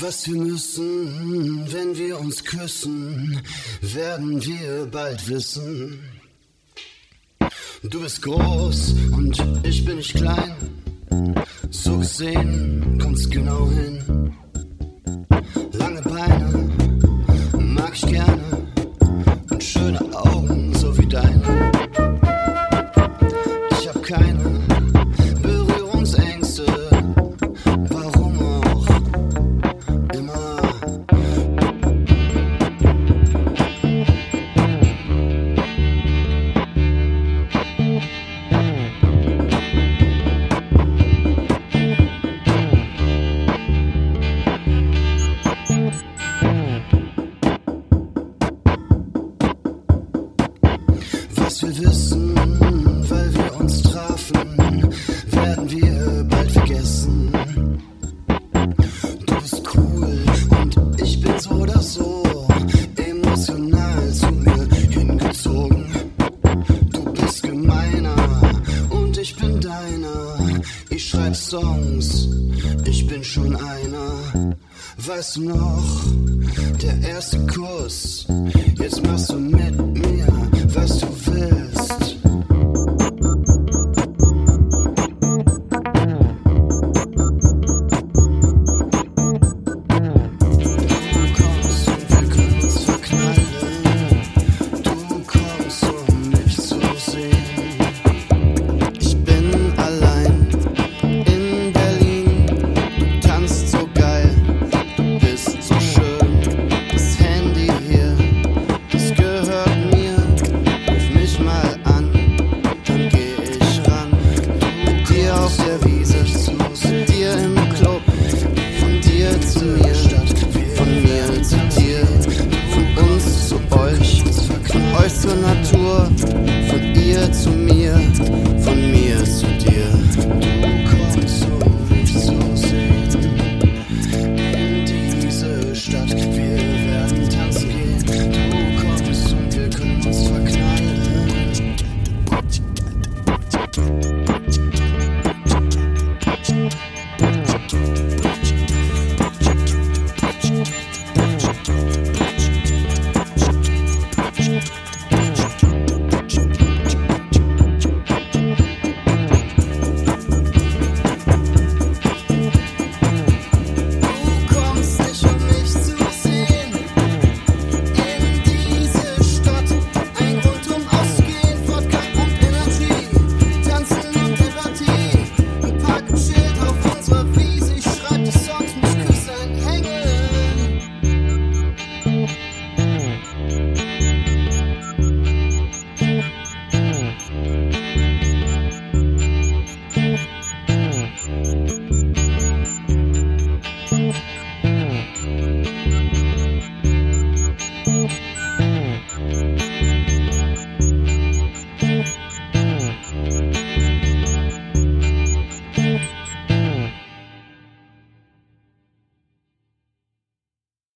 Was wir müssen, wenn wir uns küssen, werden wir bald wissen. Du bist groß und ich bin nicht klein. So gesehen kommt's genau hin. schreib Songs, ich bin schon einer. Weißt du noch, der erste Kuss, jetzt machst du mit mir, weißt du auf der Wiese zu dir im Club, von dir zu mir, von mir zu dir, von uns zu euch, von euch zur Natur, von ihr zu mir, von mir zu dir. Du kommst so mich zu sehen in diese Stadt. Wir werden tanzen gehen. Du kommst und wir können uns verknallen.